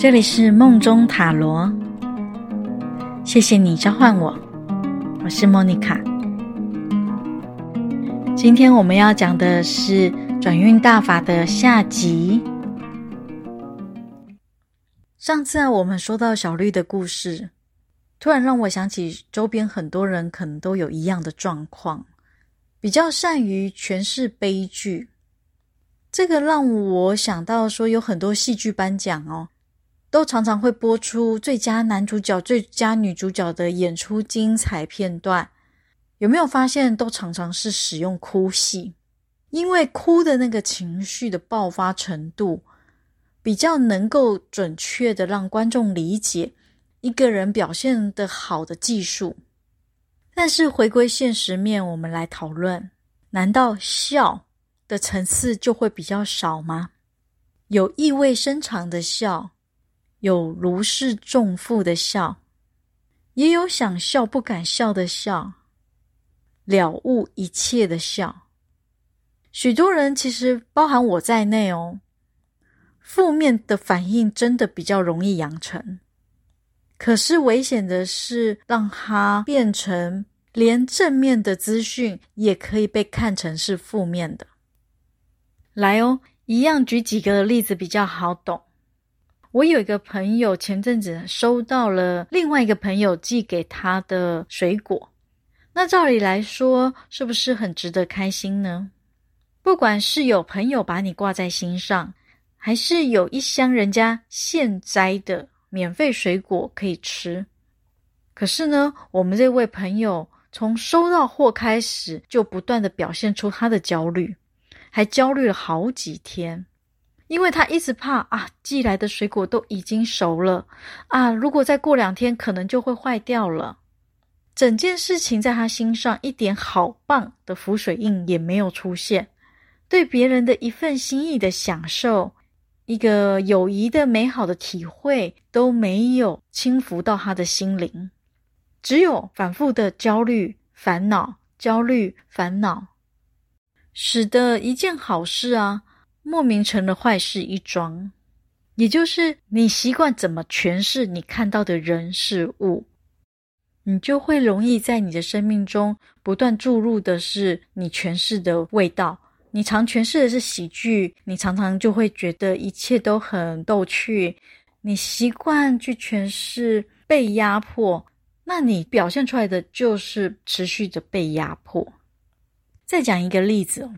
这里是梦中塔罗，谢谢你召唤我，我是莫妮卡。今天我们要讲的是转运大法的下集。上次啊，我们说到小绿的故事，突然让我想起周边很多人可能都有一样的状况，比较善于诠释悲剧。这个让我想到说，有很多戏剧颁奖哦。都常常会播出最佳男主角、最佳女主角的演出精彩片段，有没有发现都常常是使用哭戏？因为哭的那个情绪的爆发程度，比较能够准确的让观众理解一个人表现得好的技术。但是回归现实面，我们来讨论：难道笑的层次就会比较少吗？有意味深长的笑。有如释重负的笑，也有想笑不敢笑的笑，了悟一切的笑。许多人其实包含我在内哦，负面的反应真的比较容易养成。可是危险的是，让它变成连正面的资讯也可以被看成是负面的。来哦，一样举几个例子比较好懂。我有一个朋友，前阵子收到了另外一个朋友寄给他的水果。那照理来说，是不是很值得开心呢？不管是有朋友把你挂在心上，还是有一箱人家现摘的免费水果可以吃。可是呢，我们这位朋友从收到货开始，就不断的表现出他的焦虑，还焦虑了好几天。因为他一直怕啊，寄来的水果都已经熟了啊，如果再过两天，可能就会坏掉了。整件事情在他心上一点好棒的浮水印也没有出现，对别人的一份心意的享受，一个友谊的美好的体会都没有轻浮到他的心灵，只有反复的焦虑、烦恼、焦虑、烦恼，使得一件好事啊。莫名成了坏事一桩，也就是你习惯怎么诠释你看到的人事物，你就会容易在你的生命中不断注入的是你诠释的味道。你常诠释的是喜剧，你常常就会觉得一切都很逗趣。你习惯去诠释被压迫，那你表现出来的就是持续的被压迫。再讲一个例子。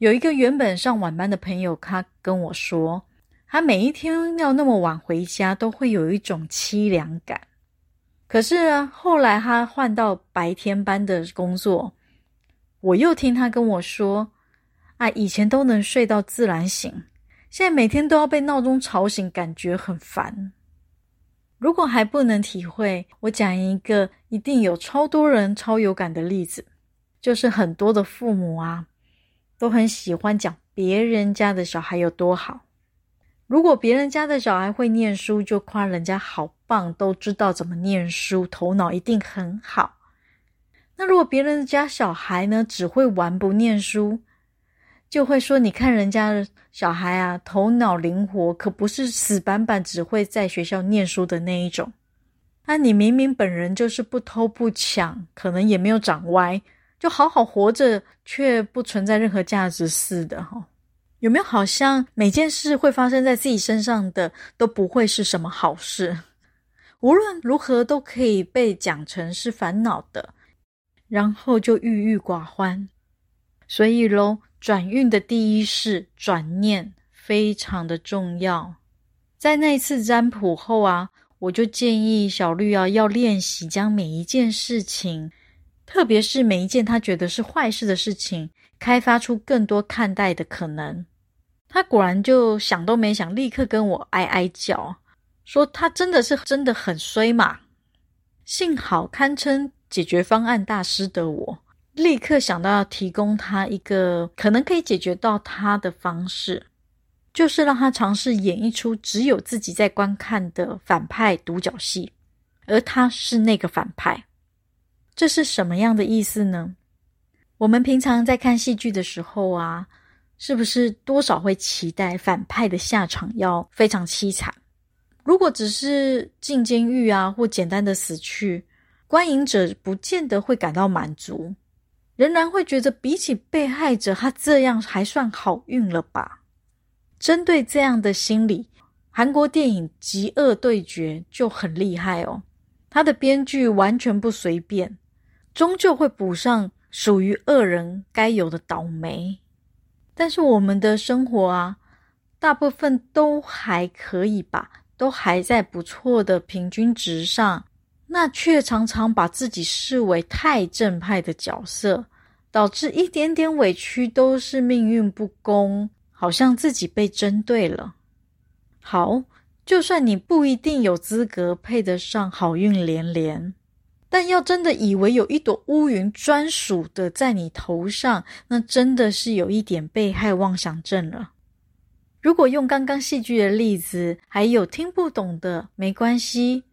有一个原本上晚班的朋友，他跟我说，他每一天要那么晚回家，都会有一种凄凉感。可是啊，后来他换到白天班的工作，我又听他跟我说，啊，以前都能睡到自然醒，现在每天都要被闹钟吵醒，感觉很烦。如果还不能体会，我讲一个一定有超多人超有感的例子，就是很多的父母啊。都很喜欢讲别人家的小孩有多好。如果别人家的小孩会念书，就夸人家好棒，都知道怎么念书，头脑一定很好。那如果别人家小孩呢，只会玩不念书，就会说：你看人家小孩啊，头脑灵活，可不是死板板只会在学校念书的那一种。那你明明本人就是不偷不抢，可能也没有长歪。就好好活着，却不存在任何价值似的哈？有没有好像每件事会发生在自己身上的都不会是什么好事？无论如何都可以被讲成是烦恼的，然后就郁郁寡欢。所以喽，转运的第一式转念非常的重要。在那一次占卜后啊，我就建议小绿啊要练习将每一件事情。特别是每一件他觉得是坏事的事情，开发出更多看待的可能。他果然就想都没想，立刻跟我哀哀叫，说他真的是真的很衰嘛。幸好堪称解决方案大师的我，立刻想到要提供他一个可能可以解决到他的方式，就是让他尝试演一出只有自己在观看的反派独角戏，而他是那个反派。这是什么样的意思呢？我们平常在看戏剧的时候啊，是不是多少会期待反派的下场要非常凄惨？如果只是进监狱啊，或简单的死去，观影者不见得会感到满足，仍然会觉得比起被害者，他这样还算好运了吧？针对这样的心理，韩国电影《极恶对决》就很厉害哦。他的编剧完全不随便，终究会补上属于恶人该有的倒霉。但是我们的生活啊，大部分都还可以吧，都还在不错的平均值上，那却常常把自己视为太正派的角色，导致一点点委屈都是命运不公，好像自己被针对了。好。就算你不一定有资格配得上好运连连，但要真的以为有一朵乌云专属的在你头上，那真的是有一点被害妄想症了。如果用刚刚戏剧的例子，还有听不懂的，没关系。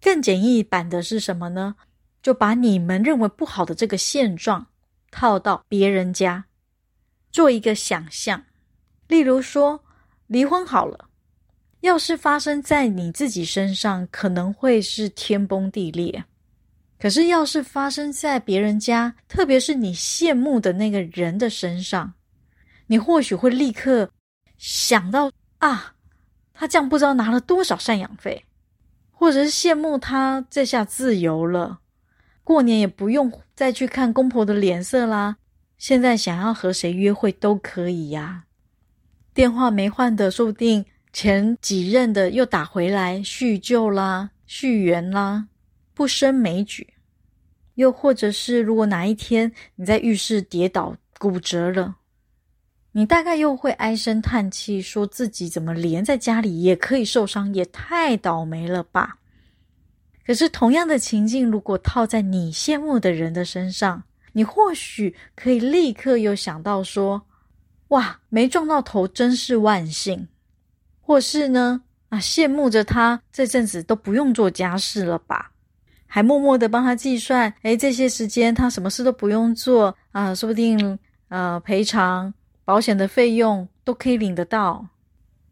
更简易版的是什么呢？就把你们认为不好的这个现状套到别人家，做一个想象。例如说，离婚好了。要是发生在你自己身上，可能会是天崩地裂；可是要是发生在别人家，特别是你羡慕的那个人的身上，你或许会立刻想到啊，他这样不知道拿了多少赡养费，或者是羡慕他这下自由了，过年也不用再去看公婆的脸色啦，现在想要和谁约会都可以呀，电话没换的，说不定。前几任的又打回来叙旧啦、续缘啦，不胜枚举。又或者是，如果哪一天你在浴室跌倒骨折了，你大概又会唉声叹气，说自己怎么连在家里也可以受伤，也太倒霉了吧？可是同样的情境，如果套在你羡慕的人的身上，你或许可以立刻又想到说：哇，没撞到头真是万幸。或是呢，啊，羡慕着他这阵子都不用做家事了吧，还默默的帮他计算，诶，这些时间他什么事都不用做啊，说不定呃赔偿保险的费用都可以领得到，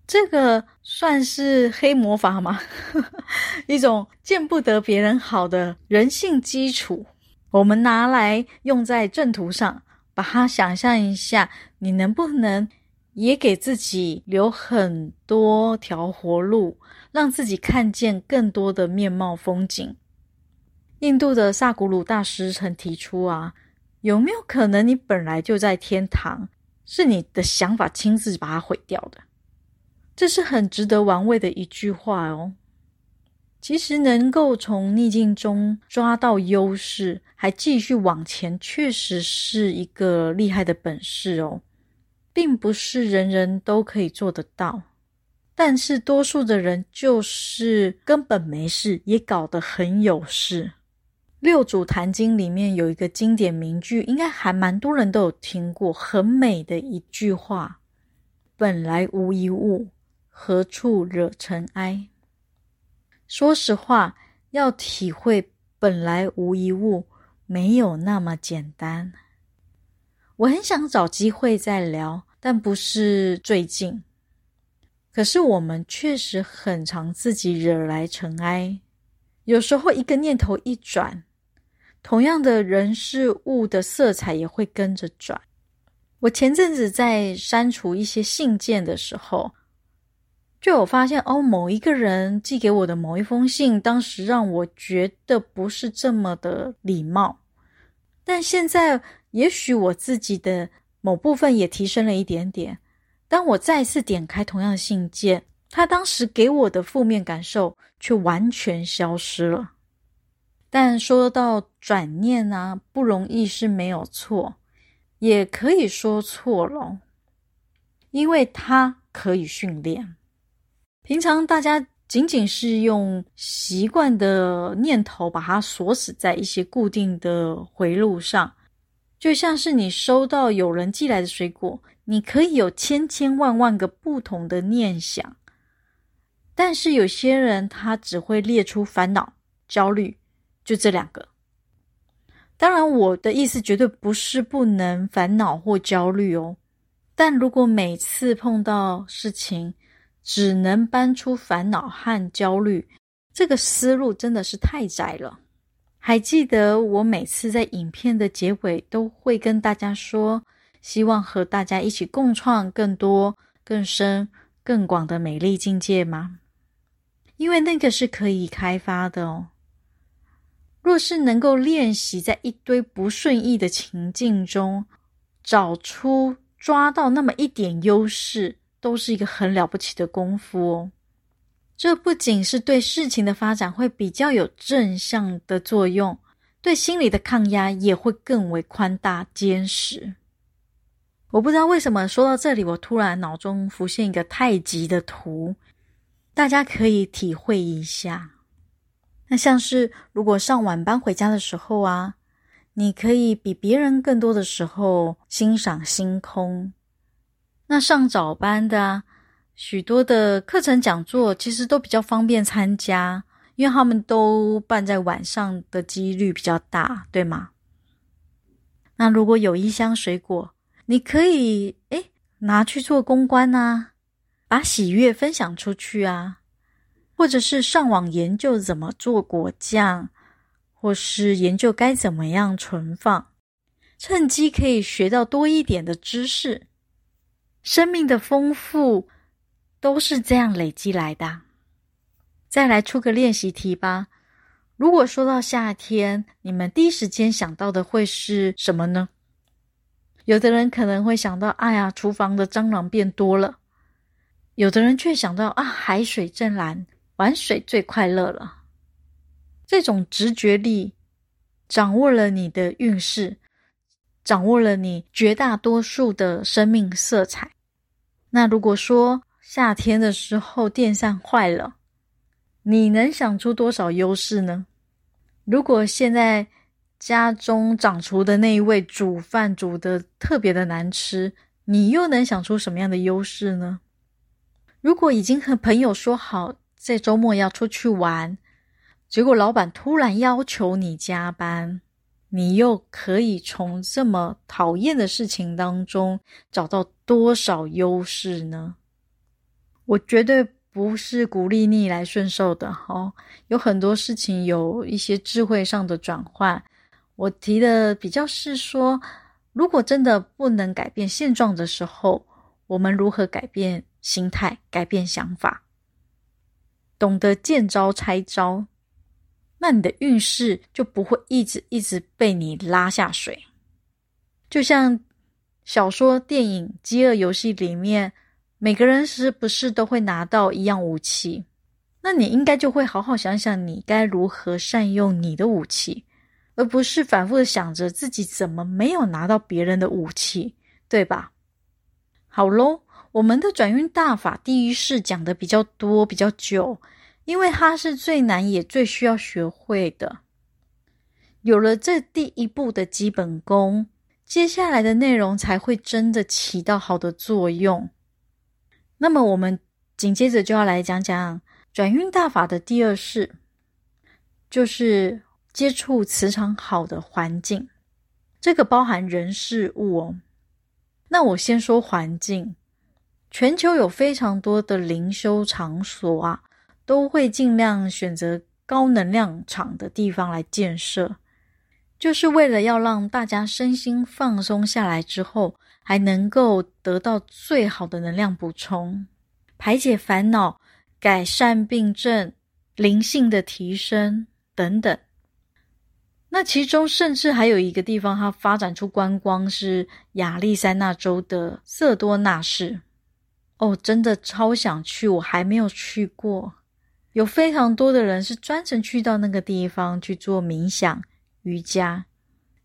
这个算是黑魔法吗？一种见不得别人好的人性基础，我们拿来用在正途上，把它想象一下，你能不能？也给自己留很多条活路，让自己看见更多的面貌风景。印度的萨古鲁大师曾提出啊，有没有可能你本来就在天堂，是你的想法亲自把它毁掉的？这是很值得玩味的一句话哦。其实能够从逆境中抓到优势，还继续往前，确实是一个厉害的本事哦。并不是人人都可以做得到，但是多数的人就是根本没事，也搞得很有事。六祖坛经里面有一个经典名句，应该还蛮多人都有听过，很美的一句话：“本来无一物，何处惹尘埃？”说实话，要体会本来无一物，没有那么简单。我很想找机会再聊。但不是最近，可是我们确实很常自己惹来尘埃。有时候一个念头一转，同样的人事物的色彩也会跟着转。我前阵子在删除一些信件的时候，就有发现哦，某一个人寄给我的某一封信，当时让我觉得不是这么的礼貌。但现在，也许我自己的。某部分也提升了一点点。当我再次点开同样的信件，他当时给我的负面感受却完全消失了。但说到转念啊，不容易是没有错，也可以说错了，因为它可以训练。平常大家仅仅是用习惯的念头把它锁死在一些固定的回路上。就像是你收到有人寄来的水果，你可以有千千万万个不同的念想，但是有些人他只会列出烦恼、焦虑，就这两个。当然，我的意思绝对不是不能烦恼或焦虑哦，但如果每次碰到事情，只能搬出烦恼和焦虑，这个思路真的是太窄了。还记得我每次在影片的结尾都会跟大家说，希望和大家一起共创更多、更深、更广的美丽境界吗？因为那个是可以开发的哦。若是能够练习在一堆不顺意的情境中，找出、抓到那么一点优势，都是一个很了不起的功夫哦。这不仅是对事情的发展会比较有正向的作用，对心理的抗压也会更为宽大坚实。我不知道为什么说到这里，我突然脑中浮现一个太极的图，大家可以体会一下。那像是如果上晚班回家的时候啊，你可以比别人更多的时候欣赏星空。那上早班的啊。许多的课程讲座其实都比较方便参加，因为他们都办在晚上的几率比较大，对吗？那如果有一箱水果，你可以诶拿去做公关啊，把喜悦分享出去啊，或者是上网研究怎么做果酱，或是研究该怎么样存放，趁机可以学到多一点的知识，生命的丰富。都是这样累积来的。再来出个练习题吧。如果说到夏天，你们第一时间想到的会是什么呢？有的人可能会想到：“哎呀，厨房的蟑螂变多了。”有的人却想到：“啊，海水正蓝，玩水最快乐了。”这种直觉力掌握了你的运势，掌握了你绝大多数的生命色彩。那如果说，夏天的时候，电扇坏了，你能想出多少优势呢？如果现在家中掌厨的那一位煮饭煮得特别的难吃，你又能想出什么样的优势呢？如果已经和朋友说好在周末要出去玩，结果老板突然要求你加班，你又可以从这么讨厌的事情当中找到多少优势呢？我绝对不是鼓励逆来顺受的哦，有很多事情有一些智慧上的转换。我提的比较是说，如果真的不能改变现状的时候，我们如何改变心态、改变想法，懂得见招拆招，那你的运势就不会一直一直被你拉下水。就像小说、电影《饥饿游戏》里面。每个人是不是都会拿到一样武器？那你应该就会好好想想，你该如何善用你的武器，而不是反复的想着自己怎么没有拿到别人的武器，对吧？好喽，我们的转运大法第一式讲的比较多，比较久，因为它是最难也最需要学会的。有了这第一步的基本功，接下来的内容才会真的起到好的作用。那么我们紧接着就要来讲讲转运大法的第二式，就是接触磁场好的环境。这个包含人事物哦。那我先说环境，全球有非常多的灵修场所啊，都会尽量选择高能量场的地方来建设，就是为了要让大家身心放松下来之后，还能够得到最好的能量补充，排解烦恼，改善病症，灵性的提升等等。那其中甚至还有一个地方，它发展出观光，是亚利桑那州的色多纳市。哦，真的超想去，我还没有去过。有非常多的人是专程去到那个地方去做冥想、瑜伽。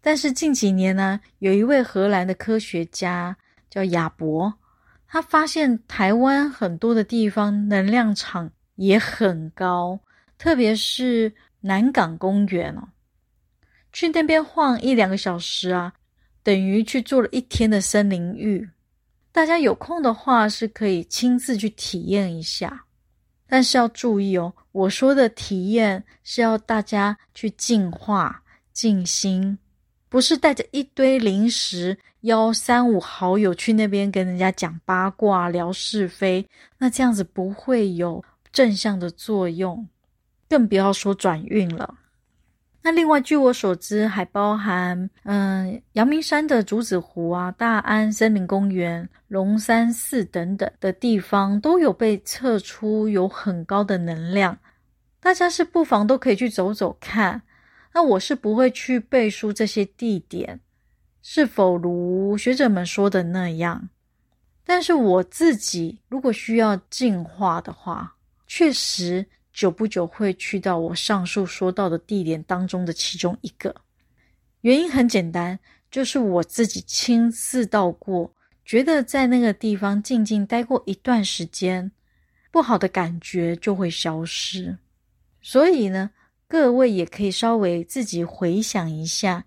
但是近几年呢，有一位荷兰的科学家叫亚伯，他发现台湾很多的地方能量场也很高，特别是南港公园哦，去那边晃一两个小时啊，等于去做了一天的森林浴。大家有空的话是可以亲自去体验一下，但是要注意哦，我说的体验是要大家去净化、静心。不是带着一堆零食，邀三五好友去那边跟人家讲八卦、聊是非，那这样子不会有正向的作用，更不要说转运了。那另外，据我所知，还包含嗯，阳明山的竹子湖啊、大安森林公园、龙山寺等等的地方，都有被测出有很高的能量。大家是不妨都可以去走走看。那我是不会去背书这些地点是否如学者们说的那样，但是我自己如果需要净化的话，确实。久不久会去到我上述说到的地点当中的其中一个，原因很简单，就是我自己亲自到过，觉得在那个地方静静待过一段时间，不好的感觉就会消失。所以呢，各位也可以稍微自己回想一下，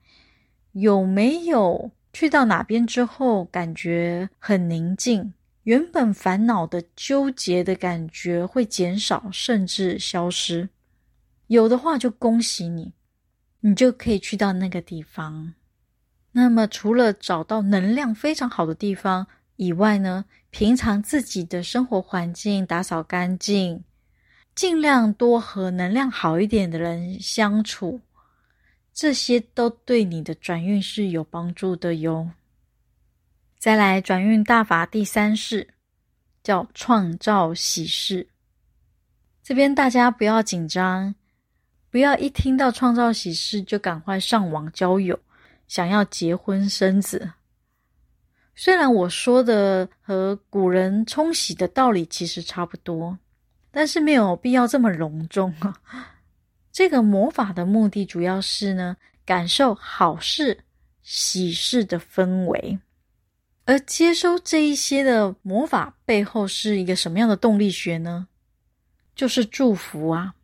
有没有去到哪边之后感觉很宁静。原本烦恼的纠结的感觉会减少，甚至消失。有的话就恭喜你，你就可以去到那个地方。那么除了找到能量非常好的地方以外呢，平常自己的生活环境打扫干净，尽量多和能量好一点的人相处，这些都对你的转运是有帮助的哟。再来转运大法第三式，叫创造喜事。这边大家不要紧张，不要一听到创造喜事就赶快上网交友，想要结婚生子。虽然我说的和古人冲喜的道理其实差不多，但是没有必要这么隆重啊。这个魔法的目的主要是呢，感受好事、喜事的氛围。而接收这一些的魔法背后是一个什么样的动力学呢？就是祝福啊！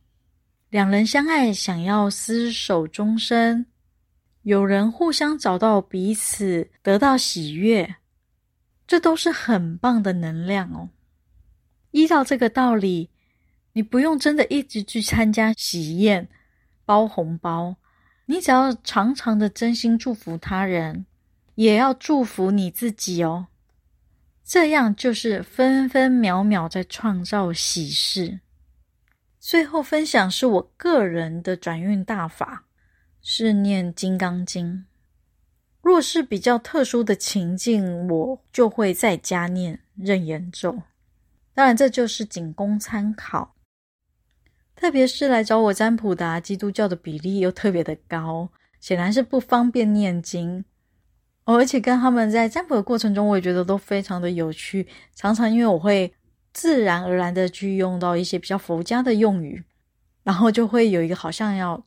两人相爱，想要厮守终身；有人互相找到彼此，得到喜悦，这都是很棒的能量哦。依照这个道理，你不用真的一直去参加喜宴、包红包，你只要常常的真心祝福他人。也要祝福你自己哦，这样就是分分秒秒在创造喜事。最后分享是我个人的转运大法，是念《金刚经》。若是比较特殊的情境，我就会在家念楞严咒。当然，这就是仅供参考。特别是来找我占卜的，基督教的比例又特别的高，显然是不方便念经。哦，而且跟他们在占卜的过程中，我也觉得都非常的有趣。常常因为我会自然而然的去用到一些比较佛家的用语，然后就会有一个好像要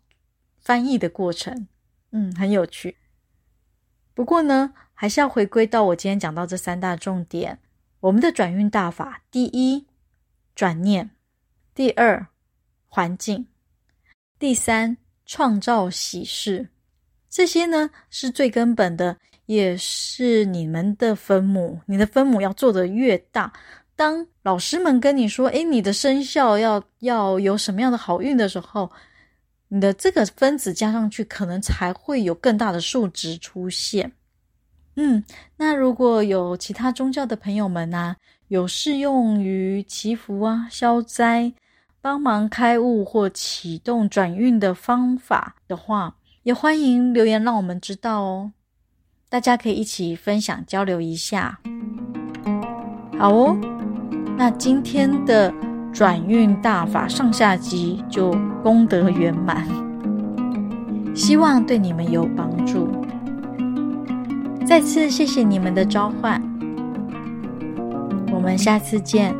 翻译的过程，嗯，很有趣。不过呢，还是要回归到我今天讲到这三大重点：我们的转运大法，第一，转念；第二，环境；第三，创造喜事。这些呢，是最根本的。也是你们的分母，你的分母要做得越大，当老师们跟你说：“诶，你的生肖要要有什么样的好运的时候，你的这个分子加上去，可能才会有更大的数值出现。”嗯，那如果有其他宗教的朋友们啊，有适用于祈福啊、消灾、帮忙开悟或启动转运的方法的话，也欢迎留言让我们知道哦。大家可以一起分享交流一下，好哦。那今天的转运大法上下集就功德圆满，希望对你们有帮助。再次谢谢你们的召唤，我们下次见。